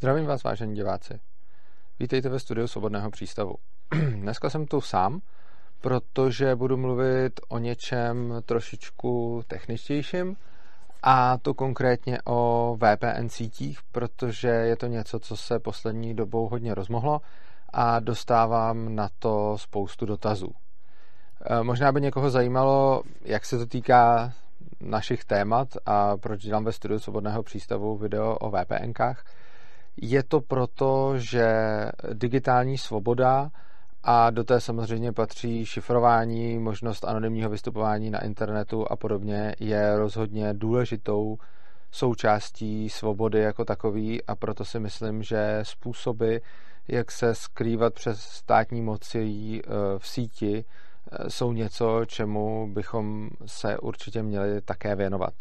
Zdravím vás, vážení diváci. Vítejte ve studiu Svobodného přístavu. Dneska jsem tu sám, protože budu mluvit o něčem trošičku techničtějším, a to konkrétně o VPN sítích, protože je to něco, co se poslední dobou hodně rozmohlo a dostávám na to spoustu dotazů. E, možná by někoho zajímalo, jak se to týká našich témat a proč dělám ve studiu Svobodného přístavu video o VPNkách. Je to proto, že digitální svoboda a do té samozřejmě patří šifrování, možnost anonymního vystupování na internetu a podobně je rozhodně důležitou součástí svobody jako takový a proto si myslím, že způsoby, jak se skrývat přes státní moci e, v síti, e, jsou něco, čemu bychom se určitě měli také věnovat.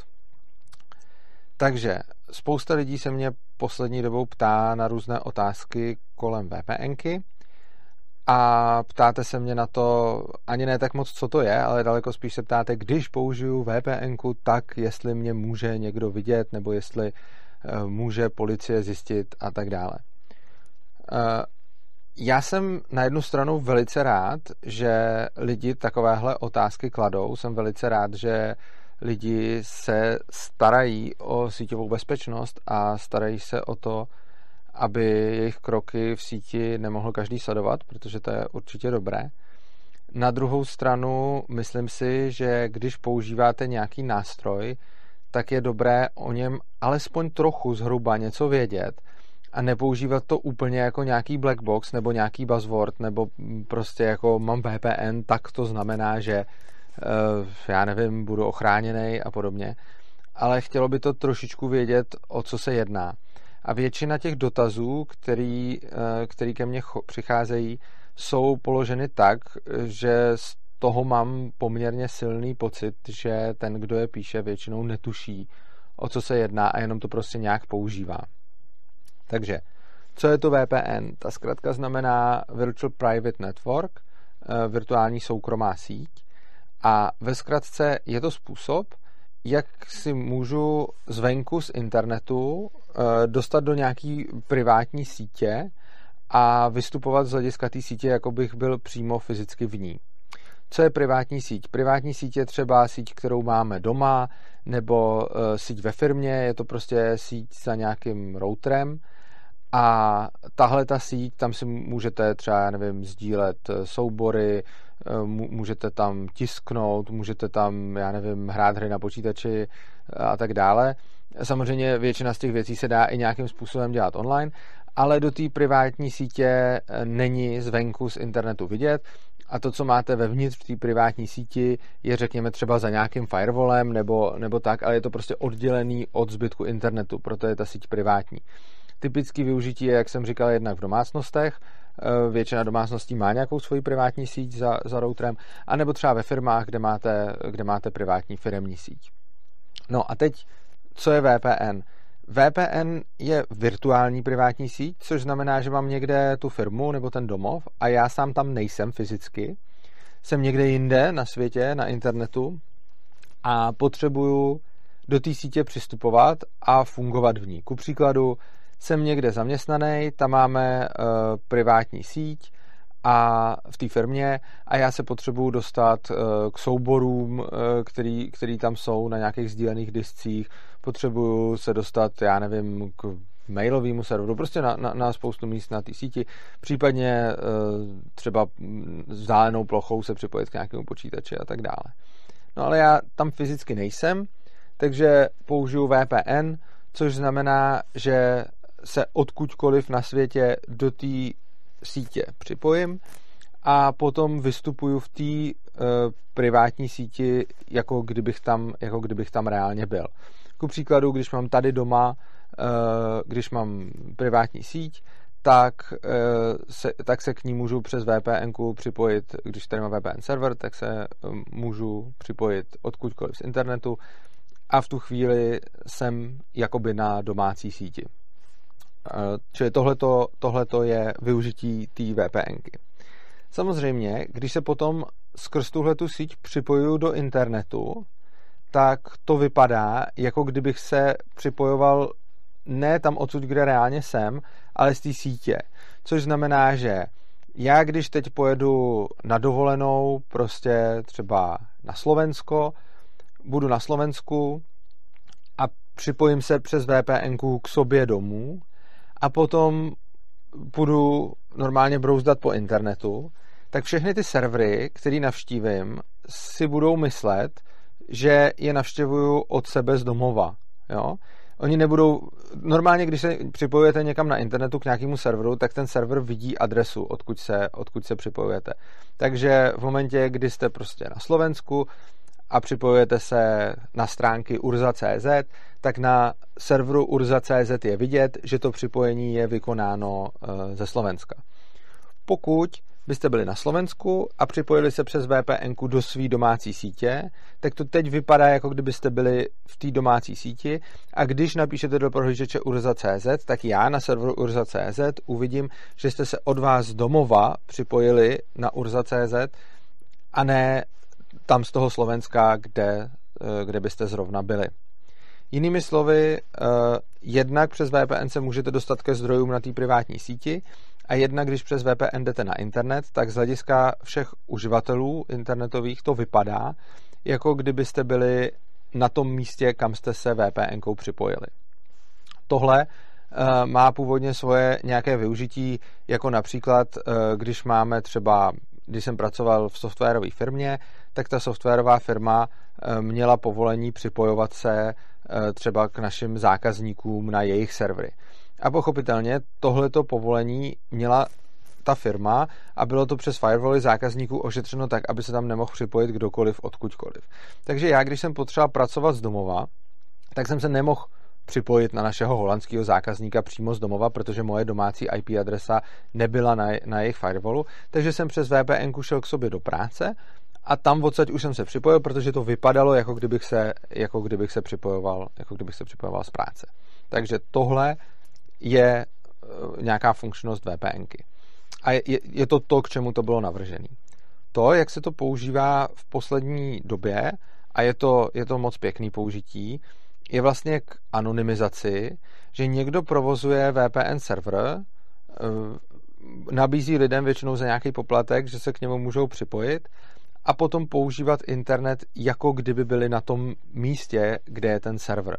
Takže spousta lidí se mě poslední dobou ptá na různé otázky kolem VPNky a ptáte se mě na to ani ne tak moc, co to je, ale daleko spíš se ptáte, když použiju VPNku, tak jestli mě může někdo vidět, nebo jestli eh, může policie zjistit a tak dále. Eh, já jsem na jednu stranu velice rád, že lidi takovéhle otázky kladou. Jsem velice rád, že lidi se starají o síťovou bezpečnost a starají se o to, aby jejich kroky v síti nemohl každý sledovat, protože to je určitě dobré. Na druhou stranu myslím si, že když používáte nějaký nástroj, tak je dobré o něm alespoň trochu zhruba něco vědět a nepoužívat to úplně jako nějaký black box nebo nějaký buzzword nebo prostě jako mám VPN, tak to znamená, že já nevím, budu ochráněný a podobně. Ale chtělo by to trošičku vědět, o co se jedná. A většina těch dotazů, který, eh, který ke mně přicházejí, jsou položeny tak, že z toho mám poměrně silný pocit, že ten, kdo je píše, většinou netuší, o co se jedná a jenom to prostě nějak používá. Takže, co je to VPN? Ta zkrátka znamená Virtual Private Network, eh, virtuální soukromá síť. A ve zkratce je to způsob, jak si můžu zvenku z internetu eh, dostat do nějaký privátní sítě a vystupovat z hlediska té sítě, jako bych byl přímo fyzicky v ní. Co je privátní síť? Privátní síť je třeba síť, kterou máme doma, nebo eh, síť ve firmě, je to prostě síť za nějakým routerem a tahle ta síť, tam si můžete třeba, nevím, sdílet eh, soubory, můžete tam tisknout, můžete tam, já nevím, hrát hry na počítači a tak dále. Samozřejmě většina z těch věcí se dá i nějakým způsobem dělat online, ale do té privátní sítě eh, není zvenku z internetu vidět a to, co máte vevnitř v té privátní síti, je řekněme třeba za nějakým firewallem nebo, nebo tak, ale je to prostě oddělený od zbytku internetu, proto je ta síť privátní. Typický využití je, jak jsem říkal, jednak v domácnostech, Eh, většina domácností má nějakou svoji privátní síť za, za routerem, anebo třeba ve firmách, kde máte, kde máte privátní firemní síť. No a teď, co je VPN? VPN je virtuální privátní síť, což znamená, že mám někde tu firmu nebo ten domov a já sám tam nejsem fyzicky. Jsem někde jinde na světě, na internetu a potřebuju do té sítě přistupovat a fungovat v ní. Ku příkladu, jsem někde zaměstnaný, tam máme uh, privátní síť a v té firmě a já se potřebuju dostat uh, k souborům, uh, který, který tam jsou na nějakých sdílených discích, potřebuju se dostat, já nevím, k mailovému serveru, prostě na, na, na spoustu míst na té síti, případně třeba vzdálenou plochou se připojit k nějakému počítači a tak dále. No ale já tam fyzicky nejsem, takže použiju VPN, což znamená, že se odkudkoliv na světě do té sítě připojím a potom vystupuju v té uh, privátní síti, jako kdybych, tam, jako kdybych tam reálně byl. Ku příkladu, když mám tady doma, uh, když mám privátní síť, tak, uh, se, tak se k ní můžu přes VPN připojit, když tady mám VPN server, tak se um, můžu připojit odkudkoliv z internetu a v tu chvíli jsem jakoby na domácí síti. Eh, čili tohleto, tohleto je využití té VPNky. Samozřejmě, když se potom skrz tuhle tu síť připojuju do internetu, tak to vypadá, jako kdybych se připojoval ne tam odsud, kde reálně jsem, ale z té sítě. Což znamená, že já když teď pojedu na dovolenou, prostě třeba na Slovensko, budu na Slovensku a připojím se přes VPN k sobě domů a potom budu normálně brouzdat po internetu, tak všechny ty servery, které navštívím, si budou myslet, že je navštěvuju od sebe z domova. Jo? Oni nebudou, normálně, když se připojujete někam na internetu k nějakému serveru, tak ten server vidí adresu, odkud se, odkud se připojujete. Takže v momentě, kdy jste prostě na Slovensku a připojujete se na stránky urza.cz, tak na serveru urza.cz je vidět, že to připojení je vykonáno eh, ze Slovenska. Pokud byste byli na Slovensku a připojili se přes VPN do své domácí sítě, tak to teď vypadá, jako kdybyste byli v té domácí síti a když napíšete do prohlížeče urza.cz, tak já na serveru urza.cz uvidím, že jste se od vás domova připojili na urza.cz a ne tam z toho Slovenska, kde, eh, kde byste zrovna byli. Jinými slovy, eh, jednak přes VPN se můžete dostat ke zdrojům na té privátní síti a jednak, když přes VPN jdete na internet, tak z hlediska všech uživatelů internetových to vypadá, jako kdybyste byli na tom místě, kam jste se VPN připojili. Tohle eh, má původně svoje nějaké využití, jako například, když máme třeba, když jsem pracoval v softwarové firmě, tak ta softwarová firma eh, měla povolení připojovat se třeba k našim zákazníkům na jejich servery. A pochopitelně tohleto povolení měla ta firma a bylo to přes firewally zákazníků ošetřeno tak, aby se tam nemohl připojit kdokoliv odkudkoliv. Takže já, když jsem potřeboval pracovat z domova, tak jsem se nemohl připojit na našeho holandského zákazníka přímo z domova, protože moje domácí IP adresa nebyla na, na jejich firewallu, takže jsem přes VPN šel k sobě do práce a tam odsaď už jsem se připojil, protože to vypadalo, jako kdybych se, jako kdybych se připojoval, jako kdybych se připojoval z práce. Takže tohle je eh, nějaká funkčnost VPNky. A je, je to to, k čemu to bylo navržené. To, jak se to používá v poslední době, a je to, je to moc pěkný použití, je vlastně k anonymizaci, že někdo provozuje VPN server, eh, nabízí lidem většinou za nějaký poplatek, že se k němu můžou připojit a potom používat internet, jako kdyby byli na tom místě, kde je ten server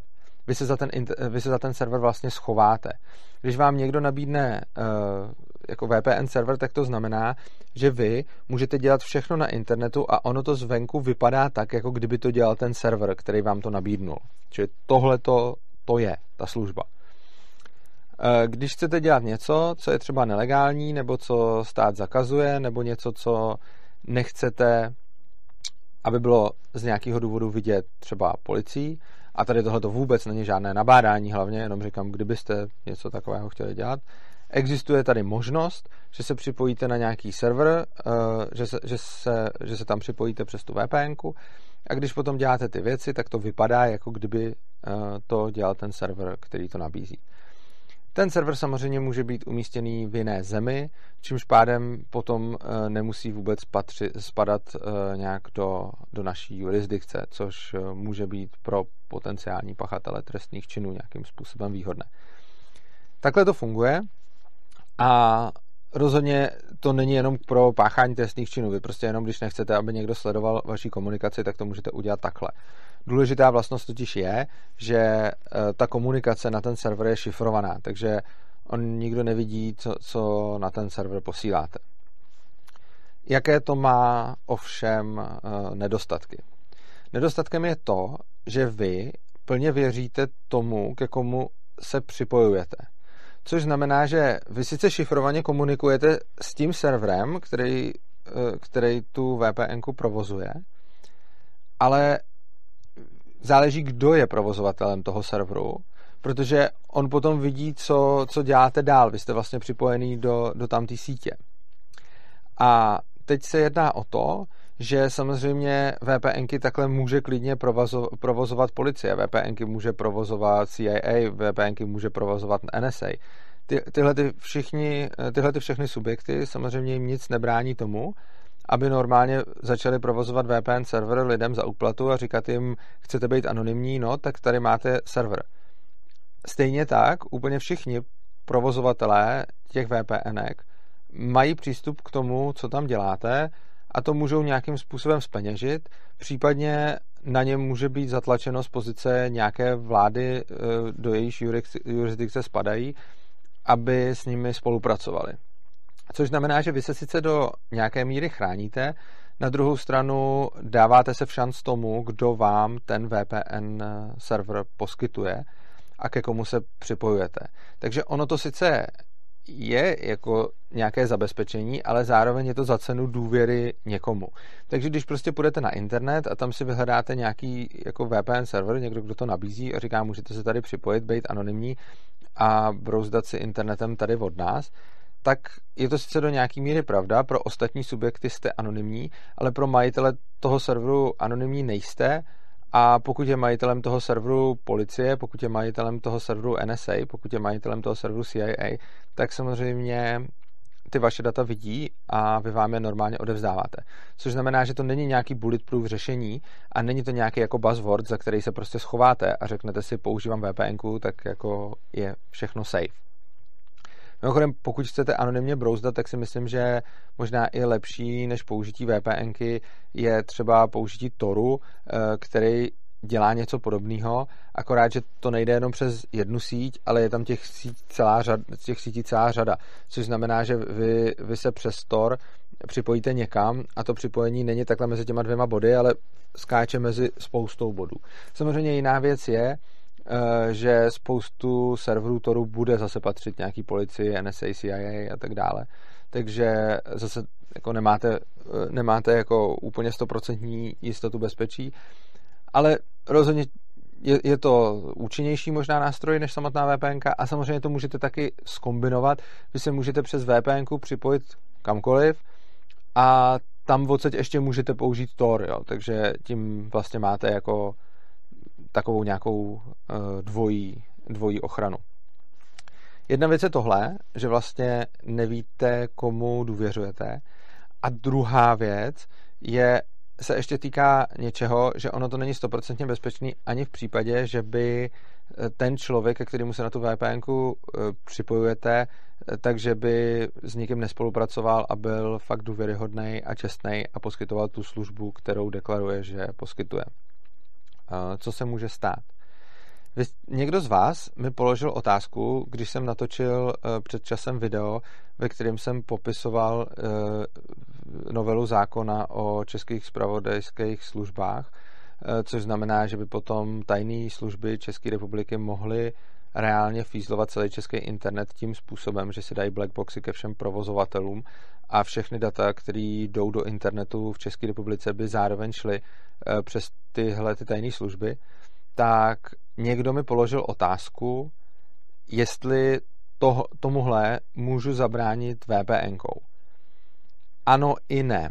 vy se za ten, vy se za ten server vlastně schováte. Když vám někdo nabídne uh, jako VPN server, tak to znamená, že vy můžete dělat všechno na internetu a ono to zvenku vypadá tak, jako kdyby to dělal ten server, který vám to nabídnul. Čili tohle to, je ta služba. Eh, když chcete dělat něco, co je třeba nelegální, nebo co stát zakazuje, nebo něco, co nechcete, aby bylo z nějakého důvodu vidět třeba policií, a tady tohle to vůbec není žádné nabádání, hlavně jenom říkám, kdybyste něco takového chtěli dělat. Existuje tady možnost, že se připojíte na nějaký server, eh, že se, že se, že se tam připojíte přes tu VPN a když potom děláte ty věci, tak to vypadá, jako kdyby eh, to dělal ten server, který to nabízí. Ten server samozřejmě může být umístěný v jiné zemi, čímž pádem potom eh, nemusí vůbec patři, spadat eh, nějak do, do naší jurisdikce, což eh, může být pro potenciální pachatele trestných činů nějakým způsobem výhodné. Takhle to funguje a rozhodně to není jenom pro páchání trestných činů. Vy prostě jenom, když nechcete, aby někdo sledoval vaší komunikaci, tak to můžete udělat takhle. Důležitá vlastnost totiž je, že eh, ta komunikace na ten server je šifrovaná, takže on nikdo nevidí, co, co na ten server posíláte. Jaké to má ovšem eh, nedostatky? Nedostatkem je to, že vy plně věříte tomu, ke komu se připojujete. Což znamená, že vy sice šifrovaně komunikujete s tím serverem, který, eh, který tu VPN provozuje, ale záleží, kdo je provozovatelem toho serveru, protože on potom vidí, co, co děláte dál. Vy jste vlastně připojený do, do tamté sítě. A teď se jedná o to, že samozřejmě VPNky takhle může klidně provozovat policie, VPNky může provozovat CIA, VPNky může provozovat NSA. Ty, tyhle, ty všichni, tyhle ty všechny subjekty samozřejmě jim nic nebrání tomu, aby normálně začali provozovat VPN server lidem za úplatu a říkat jim, chcete být anonymní, no, tak tady máte server. stejně tak úplně všichni provozovatelé těch VPNek mají přístup k tomu, co tam děláte a to můžou nějakým způsobem speněžit, případně na ně může být zatlačeno z pozice nějaké vlády, eh, do jejíž jurisdikce spadají, aby s nimi spolupracovali. Což znamená, že vy se sice do nějaké míry chráníte, na druhou stranu dáváte se v šanc tomu, kdo vám ten VPN server poskytuje a ke komu se připojujete. Takže ono to sice je jako nějaké zabezpečení, ale zároveň je to za cenu důvěry někomu. Takže když prostě půjdete na internet a tam si vyhledáte nějaký jako VPN server, někdo, kdo to nabízí a říká, můžete se tady připojit, být anonymní a brouzdat si internetem tady od nás, tak je to sice do nějaký míry pravda, pro ostatní subjekty jste anonymní, ale pro majitele toho serveru anonymní nejste a pokud je majitelem toho serveru policie, pokud je majitelem toho serveru NSA, pokud je majitelem toho serveru CIA, tak samozřejmě ty vaše data vidí a vy vám je normálně odevzdáváte. Což znamená, že to není nějaký bulletproof řešení a není to nějaký jako buzzword, za který se prostě schováte a řeknete si používám VPN, tak jako je všechno safe. Mimochodem, pokud chcete anonymně brouzdat, tak si myslím, že možná i lepší než použití VPNky je třeba použití Toru, eh, který dělá něco podobného, akorát, že to nejde jenom přes jednu síť, ale je tam těch, síť celá řada, těch sítí celá řada, což znamená, že vy, vy se přes Tor připojíte někam a to připojení není takhle mezi těma dvěma body, ale skáče mezi spoustou bodů. Samozřejmě jiná věc je, že spoustu serverů Toru bude zase patřit nějaký policii, NSA, CIA a tak dále. Takže zase jako nemáte, eh, nemáte jako úplně stoprocentní jistotu bezpečí, ale rozhodně je, je to účinnější možná nástroj než samotná VPN a samozřejmě to můžete taky skombinovat. Vy se můžete přes VPN připojit kamkoliv a tam odsaď ještě můžete použít Tor, jo, takže tím vlastně máte jako takovou nějakou eh, dvojí, dvojí ochranu. Jedna věc je tohle, že vlastně nevíte, komu důvěřujete. A druhá věc je, se ještě týká něčeho, že ono to není stoprocentně bezpečný ani v případě, že by eh, ten člověk, ke kterému se na tu VPN eh, připojujete, takže by s nikým nespolupracoval a byl fakt důvěryhodný a čestný a poskytoval tu službu, kterou deklaruje, že poskytuje co se může stát. Někdo z vás mi položil otázku, když jsem natočil eh, před časem video, ve kterém jsem popisoval eh, novelu zákona o českých spravodajských službách, eh, což znamená, že by potom tajné služby České republiky mohly reálně fízlovat celý český internet tím způsobem, že si dají blackboxy ke všem provozovatelům a všechny data, které jdou do internetu v České republice, by zároveň šly eh, přes tyhle ty tajné služby, tak někdo mi položil otázku, jestli to, tomuhle můžu zabránit VPN-kou. Ano i ne.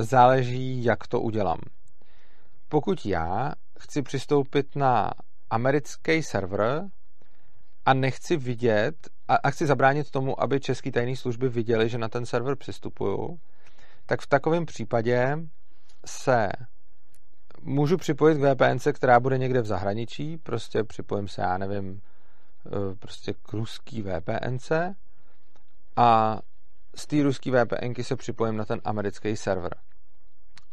Záleží, jak to udělám. Pokud já chci přistoupit na americký server a nechci vidět, a, a chci zabránit tomu, aby české tajné služby viděly, že na ten server přistupuju, tak v takovém případě se můžu připojit k VPN, která bude někde v zahraničí, prostě připojím se, já nevím, e, prostě k ruský VPN a z té ruské VPNky se připojím na ten americký server.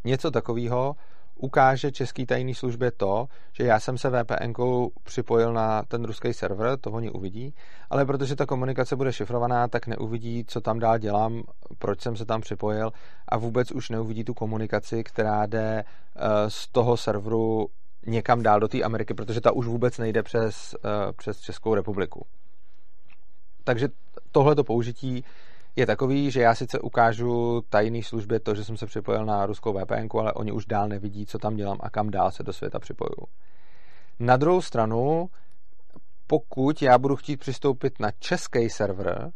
Něco takového ukáže český tajný službě to, že já jsem se vpn připojil na ten ruský server, to oni uvidí, ale protože ta komunikace bude šifrovaná, tak neuvidí, co tam dál dělám, proč jsem se tam připojil a vůbec už neuvidí tu komunikaci, která jde eh, z toho serveru někam dál do té Ameriky, protože ta už vůbec nejde přes, eh, přes Českou republiku. Takže tohleto použití je takový, že já sice ukážu tajný službě to, že jsem se připojil na ruskou VPN, ale oni už dál nevidí, co tam dělám a kam dál se do světa připojuju. Na druhou stranu, pokud já budu chtít přistoupit na český server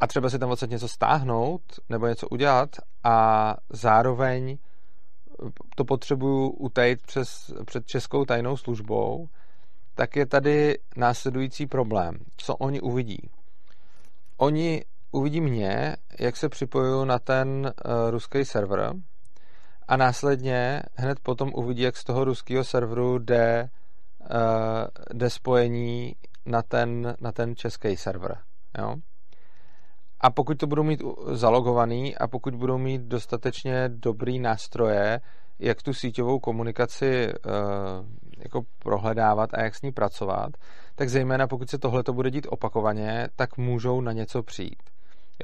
a třeba si tam odsaď něco stáhnout nebo něco udělat a zároveň to potřebuju utajit přes, před českou tajnou službou, tak je tady následující problém. Co oni uvidí? Oni uvidí mě, jak se připojuju na ten uh, ruský server a následně hned potom uvidí, jak z toho ruského serveru jde jde spojení na ten, na ten český server. Jo? A pokud to budou mít zalogovaný a pokud budou mít dostatečně dobrý nástroje, jak tu síťovou komunikaci uh, jako prohledávat a jak s ní pracovat, tak zejména pokud se tohle to bude dít opakovaně, tak můžou na něco přijít.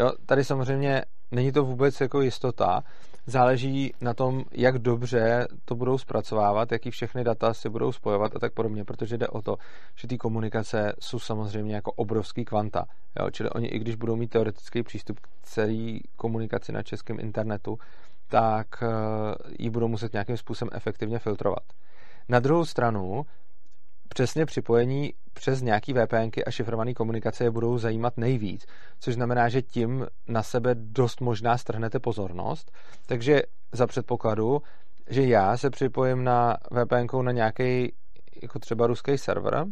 Jo, tady samozřejmě není to vůbec jako jistota, záleží na tom, jak dobře to budou zpracovávat, jaký všechny data si budou spojovat a tak podobně, protože jde o to, že ty komunikace jsou samozřejmě jako obrovský kvanta. Jo? Čili oni, i když budou mít teoretický přístup k celé komunikaci na českém internetu, tak eh, ji budou muset nějakým způsobem efektivně filtrovat. Na druhou stranu, přesně připojení přes nějaký VPNky a šifrované komunikace je budou zajímat nejvíc, což znamená, že tím na sebe dost možná strhnete pozornost. Takže za předpokladu, že já se připojím na VPN na nějaký jako třeba ruský server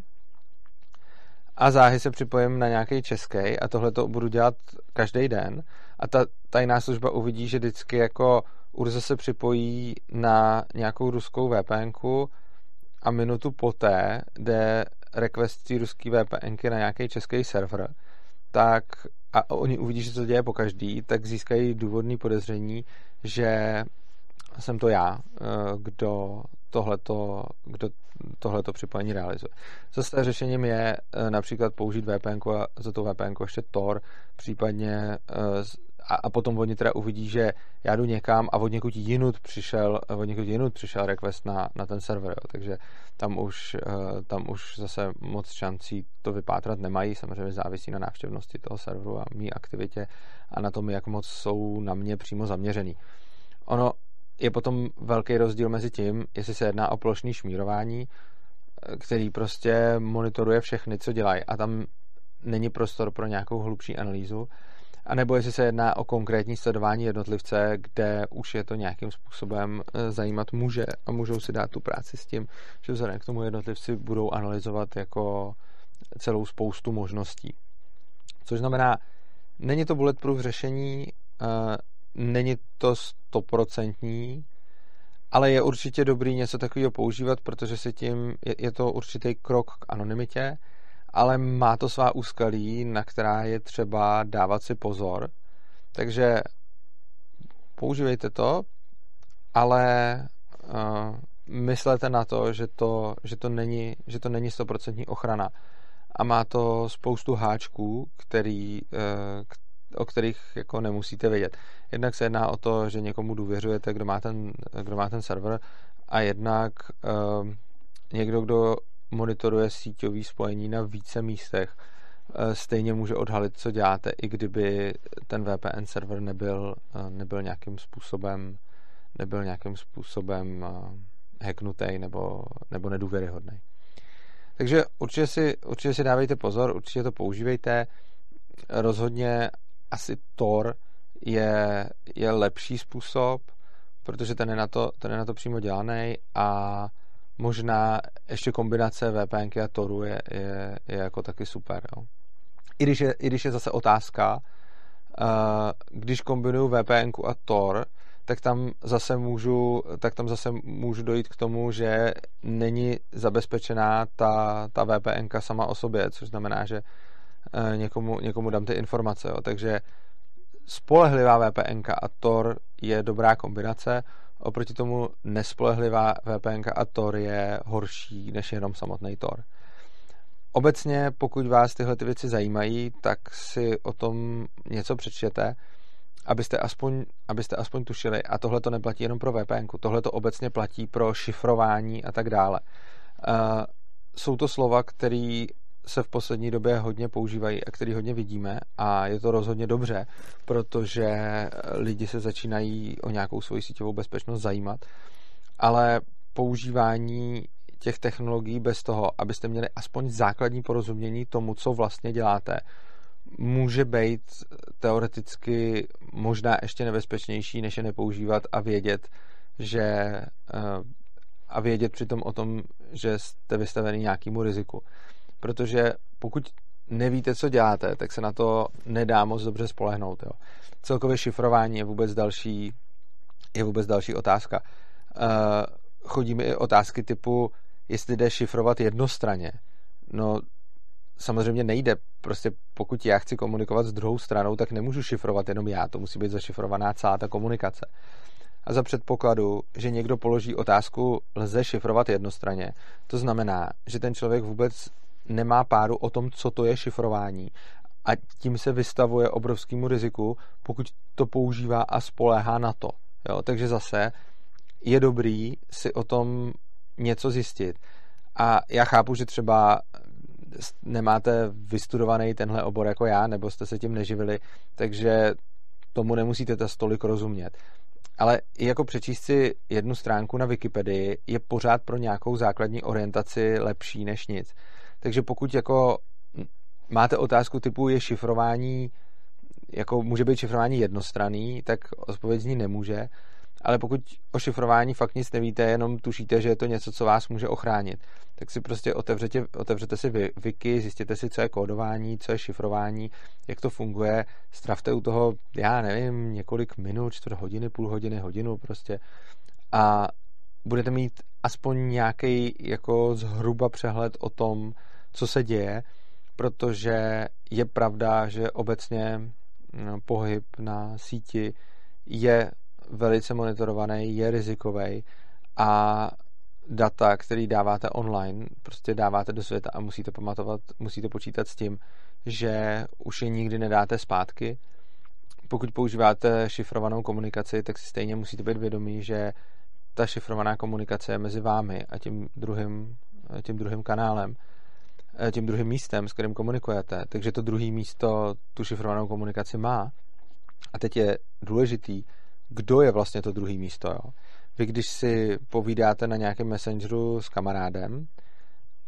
a záhy se připojím na nějaký český a tohle to budu dělat každý den a ta tajná služba uvidí, že vždycky jako Urza se připojí na nějakou ruskou VPNku a minutu poté jde request ruský VPNky na nějaký český server, tak a oni uvidí, že to děje po každý, tak získají důvodný podezření, že jsem to já, eh, kdo tohleto, kdo tohleto připojení realizuje. Zase řešením je eh, například použít VPN a za to VPN ještě Tor, případně eh, a, a potom oni teda uvidí, že já jdu někam a od někud jinut přišel, od někud jinut přišel request na, na ten server, jo. takže tam už, eh, tam už zase moc šancí to vypátrat nemají, samozřejmě závisí na návštěvnosti toho serveru a mý aktivitě a na tom, jak moc jsou na mě přímo zaměřený. Ono je potom velký rozdíl mezi tím, jestli se jedná o plošný šmírování, eh, který prostě monitoruje všechny, co dělají a tam není prostor pro nějakou hlubší analýzu, a nebo jestli se jedná o konkrétní sledování jednotlivce, kde už je to nějakým způsobem eh, zajímat může a můžou si dát tu práci s tím, že vzhledem k tomu jednotlivci budou analyzovat jako celou spoustu možností. Což znamená, není to bulletproof řešení, eh, není to stoprocentní, ale je určitě dobrý něco takového používat, protože si tím je, je to určitý krok k anonymitě ale má to svá úskalí, na která je třeba dávat si pozor. Takže používejte to, ale uh, myslete na to, že to, že to není, že to není 100% ochrana. A má to spoustu háčků, který, uh, o kterých jako nemusíte vědět. Jednak se jedná o to, že někomu důvěřujete, kdo má ten, kdo má ten server, a jednak uh, někdo, kdo monitoruje síťový spojení na více místech, eh, stejně může odhalit, co děláte, i kdyby ten VPN server nebyl, eh, nebyl nějakým způsobem nebyl nějakým způsobem eh, hacknutý nebo, nebo nedůvěryhodný. Takže určitě si, určitě si dávejte pozor, určitě to používejte. Rozhodně asi Tor je, je lepší způsob, protože ten je na to, ten je na to přímo dělaný a možná ještě kombinace VPN a Toru je, je, je jako taky super. Jo. I, když je, I když je zase otázka, uh, když kombinuju VPN a Tor, tak tam zase můžu, tak tam zase můžu dojít k tomu, že není zabezpečená ta, ta VPN sama o sobě, což znamená, že uh, někomu, někomu dám ty informace. Jo. Takže spolehlivá VPN a Tor je dobrá kombinace, Oproti tomu nespolehlivá VPN a Tor je horší než jenom samotný Tor. Obecně, pokud vás tyhle ty věci zajímají, tak si o tom něco přečtěte, abyste aspoň, abyste aspoň tušili. A tohle to neplatí jenom pro VPN, tohle to obecně platí pro šifrování a tak dále. Uh, jsou to slova, které se v poslední době hodně používají a který hodně vidíme a je to rozhodně dobře, protože lidi se začínají o nějakou svoji síťovou bezpečnost zajímat, ale používání těch technologií bez toho, abyste měli aspoň základní porozumění tomu, co vlastně děláte, může být teoreticky možná ještě nebezpečnější, než je nepoužívat a vědět, že eh, a vědět přitom o tom, že jste vystavený nějakému riziku protože pokud nevíte, co děláte, tak se na to nedá moc dobře spolehnout. Jo. Celkově šifrování je vůbec další, je vůbec další otázka. Uh, chodí mi i otázky typu, jestli jde šifrovat jednostranně. No, samozřejmě nejde. Prostě pokud já chci komunikovat s druhou stranou, tak nemůžu šifrovat jenom já. To musí být zašifrovaná celá ta komunikace. A za předpokladu, že někdo položí otázku, lze šifrovat jednostranně. To znamená, že ten člověk vůbec nemá páru o tom, co to je šifrování a tím se vystavuje obrovskému riziku, pokud to používá a spoléhá na to. Jo? Takže zase je dobrý si o tom něco zjistit. A já chápu, že třeba nemáte vystudovaný tenhle obor jako já, nebo jste se tím neživili, takže tomu nemusíte to stolik rozumět. Ale i jako přečíst si jednu stránku na Wikipedii je pořád pro nějakou základní orientaci lepší než nic. Takže pokud jako máte otázku typu je šifrování, jako může být šifrování jednostranný, tak odpověď z ní nemůže, ale pokud o šifrování fakt nic nevíte, jenom tušíte, že je to něco, co vás může ochránit, tak si prostě otevřete, otevřete si wiki, zjistěte si, co je kódování, co je šifrování, jak to funguje, stravte u toho, já nevím, několik minut, čtvrt hodiny, půl hodiny, hodinu prostě. A budete mít aspoň nějaký jako zhruba přehled o tom, co se děje, protože je pravda, že obecně no, pohyb na síti je velice monitorovaný, je rizikový a data, který dáváte online, prostě dáváte do světa a musíte pamatovat, musíte počítat s tím, že už je nikdy nedáte zpátky. Pokud používáte šifrovanou komunikaci, tak si stejně musíte být vědomí, že ta šifrovaná komunikace je mezi vámi a tím druhým, tím druhým kanálem, tím druhým místem, s kterým komunikujete. Takže to druhé místo tu šifrovanou komunikaci má. A teď je důležitý, kdo je vlastně to druhé místo. Jo? Vy když si povídáte na nějakém messengeru s kamarádem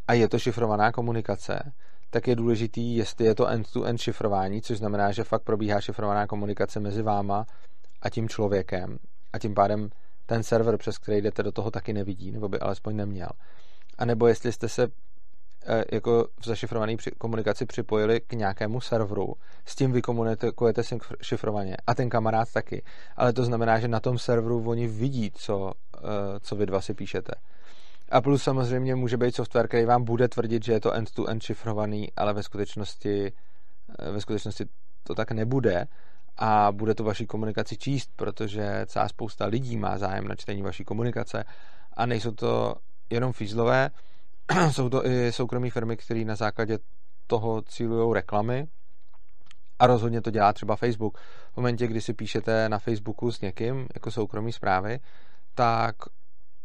a je to šifrovaná komunikace, tak je důležitý, jestli je to end-to-end šifrování, což znamená, že fakt probíhá šifrovaná komunikace mezi váma a tím člověkem a tím pádem ten server, přes který jdete do toho, taky nevidí, nebo by alespoň neměl. A nebo jestli jste se Eh, jako v zašifrované komunikaci připojili k nějakému serveru. S tím vy komunikujete šifrovaně. A ten kamarád taky. Ale to znamená, že na tom serveru oni vidí, co, eh, co vy dva si píšete. A plus samozřejmě může být software, který vám bude tvrdit, že je to end-to-end šifrovaný, ale ve skutečnosti, eh, ve skutečnosti to tak nebude a bude to vaši komunikaci číst, protože celá spousta lidí má zájem na čtení vaší komunikace a nejsou to jenom fízlové, jsou to i soukromí firmy, které na základě toho cílují reklamy a rozhodně to dělá třeba Facebook. V momentě, kdy si píšete na Facebooku s někým jako soukromí zprávy, tak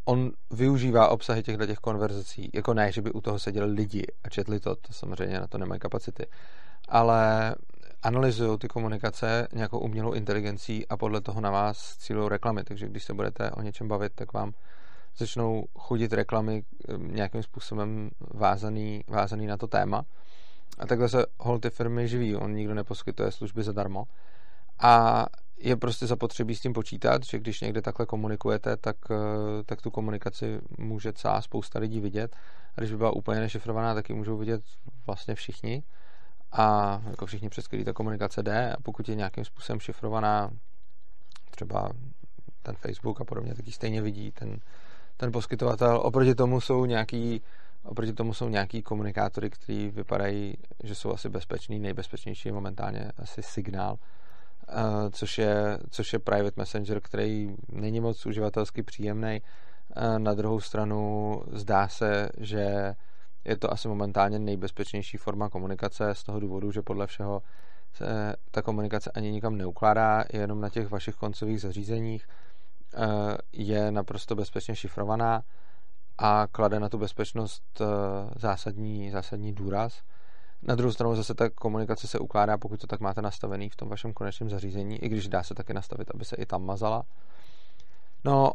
on využívá obsahy těchto těch konverzací. Jako ne, že by u toho seděli lidi a četli to, to samozřejmě na to nemají kapacity. Ale analyzují ty komunikace nějakou umělou inteligencí a podle toho na vás cílují reklamy. Takže když se budete o něčem bavit, tak vám začnou chodit reklamy eh, nějakým způsobem vázaný, vázaný na to téma. A takhle se hol ty firmy živí, on nikdo neposkytuje služby zadarmo. A je prostě zapotřebí s tím počítat, že když někde takhle komunikujete, tak, eh, tak tu komunikaci může celá spousta lidí vidět. A když by byla úplně nešifrovaná, tak ji můžou vidět vlastně všichni. A jako všichni, přes který ta komunikace jde. A pokud je nějakým způsobem šifrovaná, třeba ten Facebook a podobně, tak ji stejně vidí ten, ten poskytovatel. Oproti tomu jsou nějaký Oproti tomu jsou nějaký komunikátory, který vypadají, že jsou asi bezpečný, nejbezpečnější je momentálně asi signál, eh, což je, což je private messenger, který není moc uživatelsky příjemný. Eh, na druhou stranu zdá se, že je to asi momentálně nejbezpečnější forma komunikace z toho důvodu, že podle všeho se ta komunikace ani nikam neukládá, je jenom na těch vašich koncových zařízeních je naprosto bezpečně šifrovaná a klade na tu bezpečnost eh, zásadní, zásadní důraz. Na druhou stranu zase ta komunikace se ukládá, pokud to tak máte nastavený v tom vašem konečném zařízení, i když dá se taky nastavit, aby se i tam mazala. No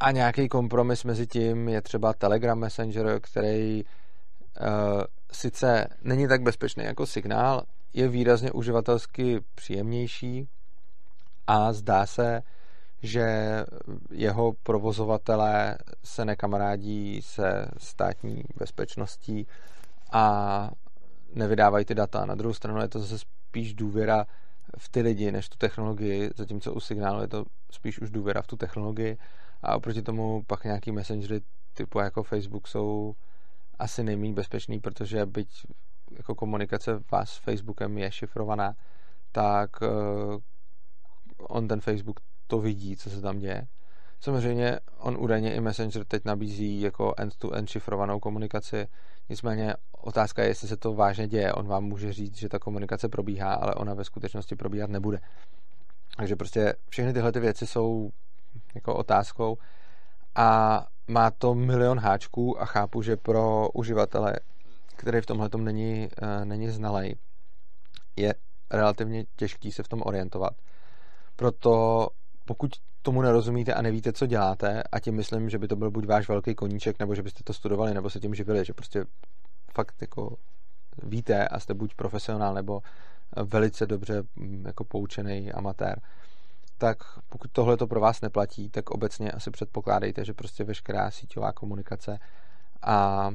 a nějaký kompromis mezi tím je třeba Telegram Messenger, který uh, sice není tak bezpečný jako signál, je výrazně uživatelsky příjemnější a zdá se, že jeho provozovatelé se nekamarádí se státní bezpečností a nevydávají ty data. Na druhou stranu je to zase spíš důvěra v ty lidi, než tu technologii, zatímco u signálu je to spíš už důvěra v tu technologii a oproti tomu pak nějaký messengery typu jako Facebook jsou asi nejméně bezpečný, protože byť jako komunikace vás s Facebookem je šifrovaná, tak eh, on ten Facebook to vidí, co se tam děje. Samozřejmě on údajně i Messenger teď nabízí jako end-to-end šifrovanou komunikaci, nicméně otázka je, jestli se to vážně děje. On vám může říct, že ta komunikace probíhá, ale ona ve skutečnosti probíhat nebude. Takže prostě všechny tyhle ty věci jsou jako otázkou a má to milion háčků a chápu, že pro uživatele, který v tomhle není, uh, není znalej, je relativně těžký se v tom orientovat. Proto pokud tomu nerozumíte a nevíte, co děláte, a tím myslím, že by to byl buď váš velký koníček, nebo že byste to studovali, nebo se tím živili, že prostě fakt jako víte a jste buď profesionál, nebo velice dobře mm, jako poučený amatér, tak pokud tohle to pro vás neplatí, tak obecně asi předpokládejte, že prostě veškerá síťová komunikace a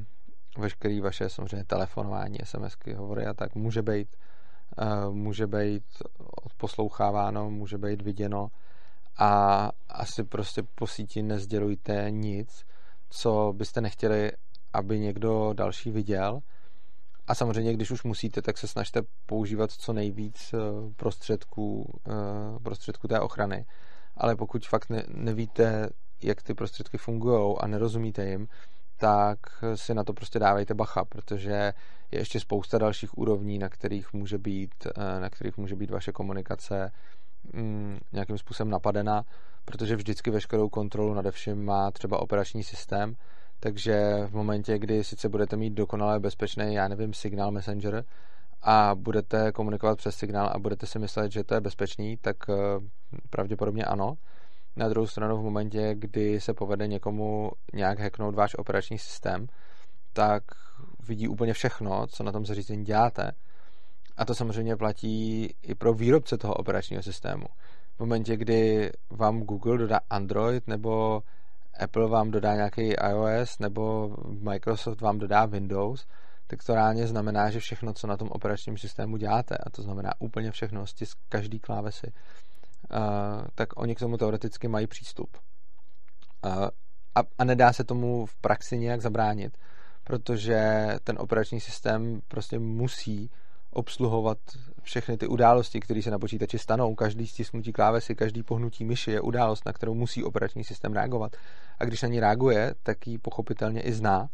veškerý vaše samozřejmě telefonování, SMSky, hovory a tak může být, eh, může být odposloucháváno, může být viděno a asi prostě po síti nezdělujte nic, co byste nechtěli, aby někdo další viděl. A samozřejmě, když už musíte, tak se snažte používat co nejvíc eh, prostředků, eh, prostředků té ochrany. Ale pokud fakt ne, nevíte, jak ty prostředky fungují a nerozumíte jim, tak si na to prostě dávejte bacha, protože je ještě spousta dalších úrovní, na kterých může být, eh, na kterých může být vaše komunikace mm, nějakým způsobem napadena, protože vždycky veškerou kontrolu nade vším má třeba operační systém, takže v momentě, kdy sice budete mít dokonale bezpečný, já nevím, signál Messenger a budete komunikovat přes signál a budete si myslet, že to je bezpečný, tak eh, pravděpodobně ano. Na druhou stranu v momentě, kdy se povede někomu nějak hacknout váš operační systém, tak vidí úplně všechno, co na tom zařízení děláte a to samozřejmě platí i pro výrobce toho operačního systému. V momentě, kdy vám Google dodá Android, nebo Apple vám dodá nějaký iOS, nebo Microsoft vám dodá Windows, tak to reálně znamená, že všechno, co na tom operačním systému děláte, a to znamená úplně všechno, z každý klávesy, uh, tak oni k tomu teoreticky mají přístup. Uh, a, a nedá se tomu v praxi nějak zabránit, protože ten operační systém prostě musí obsluhovat všechny ty události, které se na počítači stanou. Každý stisknutí klávesy, každý pohnutí myši je událost, na kterou musí operační systém reagovat. A když na ní reaguje, tak ji pochopitelně i zná.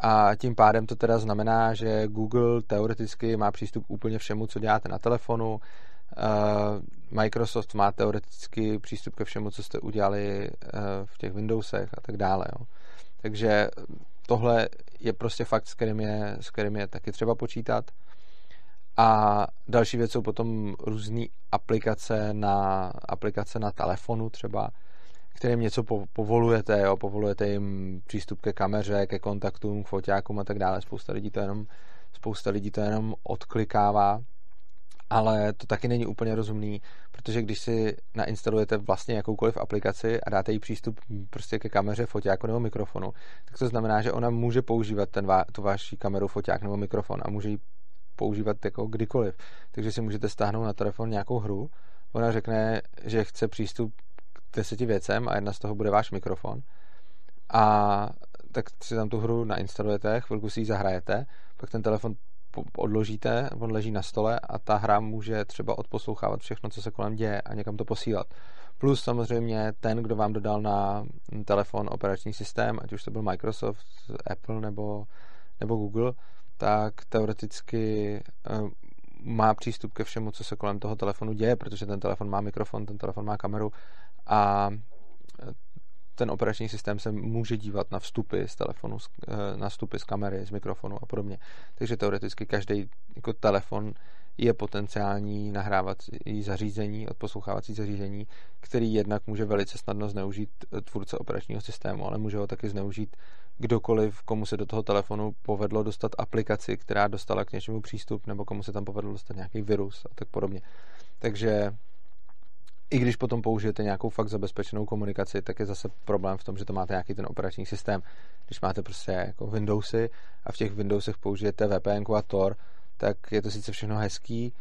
A tím pádem to teda znamená, že Google teoreticky má přístup úplně všemu, co děláte na telefonu. Microsoft má teoreticky přístup ke všemu, co jste udělali v těch Windowsech a tak dále. Jo. Takže tohle je prostě fakt, s kterým je, s kterým je taky třeba počítat. A další věc jsou potom různé aplikace na, aplikace na telefonu třeba, kterým něco povolujete, jo? povolujete jim přístup ke kameře, ke kontaktům, k foťákům a tak dále. Spousta lidí to jenom, spousta lidí to jenom odklikává, ale to taky není úplně rozumný, protože když si nainstalujete vlastně jakoukoliv aplikaci a dáte jí přístup prostě ke kameře, foťáku nebo mikrofonu, tak to znamená, že ona může používat ten, tu vaši kameru, foťák nebo mikrofon a může ji používat jako kdykoliv. Takže si můžete stáhnout na telefon nějakou hru, ona řekne, že chce přístup k deseti věcem a jedna z toho bude váš mikrofon. A tak si tam tu hru nainstalujete, chvilku si ji zahrajete, pak ten telefon odložíte, on leží na stole a ta hra může třeba odposlouchávat všechno, co se kolem děje a někam to posílat. Plus samozřejmě ten, kdo vám dodal na telefon operační systém, ať už to byl Microsoft, Apple nebo, nebo Google, tak teoreticky eh, má přístup ke všemu, co se kolem toho telefonu děje, protože ten telefon má mikrofon, ten telefon má kameru a eh, ten operační systém se může dívat na vstupy z telefonu, eh, na vstupy z kamery, z mikrofonu a podobně. Takže teoreticky každý jako telefon je potenciální nahrávací zařízení, odposlouchávací zařízení, který jednak může velice snadno zneužít tvůrce operačního systému, ale může ho taky zneužít kdokoliv, komu se do toho telefonu povedlo dostat aplikaci, která dostala k něčemu přístup, nebo komu se tam povedlo dostat nějaký virus a tak podobně. Takže i když potom použijete nějakou fakt zabezpečenou komunikaci, tak je zase problém v tom, že to máte nějaký ten operační systém. Když máte prostě jako Windowsy a v těch Windowsech použijete VPN a Tor, tak je to sice všechno hezký,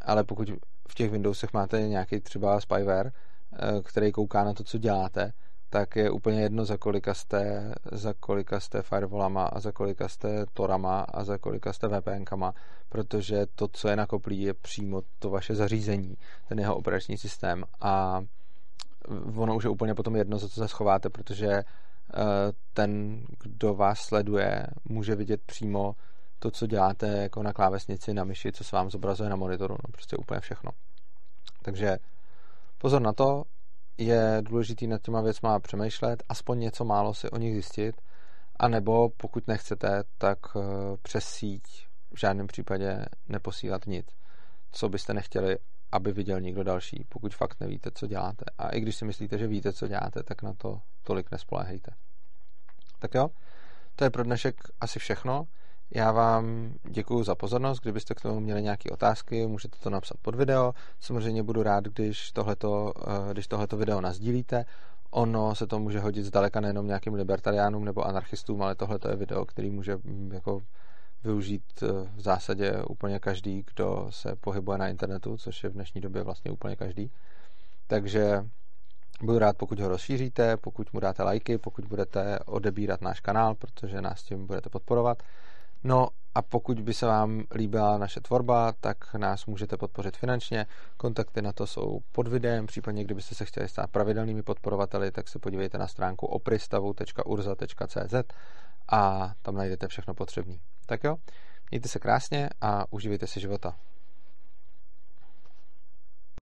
ale pokud v těch Windowsech máte nějaký třeba spyware, eh, který kouká na to, co děláte, tak je úplně jedno, za kolika jste, za kolika jste firewallama a za kolika jste torama a za kolika jste VPNkama, protože to, co je nakoplí, je přímo to vaše zařízení, ten jeho operační systém a ono už je úplně potom jedno, za co se schováte, protože eh, ten, kdo vás sleduje, může vidět přímo to, co děláte jako na klávesnici, na myši, co se vám zobrazuje na monitoru, no prostě úplně všechno. Takže pozor na to, je důležité nad těma věcma přemýšlet, aspoň něco málo si o nich zjistit, anebo pokud nechcete, tak eh, přes síť v žádném případě neposílat nic, co byste nechtěli, aby viděl někdo další, pokud fakt nevíte, co děláte. A i když si myslíte, že víte, co děláte, tak na to tolik nespoléhejte. Tak jo, to je pro dnešek asi všechno. Já vám děkuji za pozornost. Kdybyste k tomu měli nějaké otázky, můžete to napsat pod video. Samozřejmě budu rád, když tohleto, eh, když tohleto video nazdílíte. Ono se to může hodit zdaleka nejenom nějakým libertariánům nebo anarchistům, ale tohle je video, který může mm, jako využít eh, v zásadě úplně každý, kdo se pohybuje na internetu, což je v dnešní době vlastně úplně každý. Takže budu rád, pokud ho rozšíříte, pokud mu dáte lajky, pokud budete odebírat náš kanál, protože nás tím budete podporovat. No a pokud by se vám líbila naše tvorba, tak nás můžete podpořit finančně. Kontakty na to jsou pod videem, případně kdybyste se chtěli stát pravidelnými podporovateli, tak se podívejte na stránku opristavu.urza.cz a tam najdete všechno potřebné. Tak jo, mějte se krásně a uživejte si života.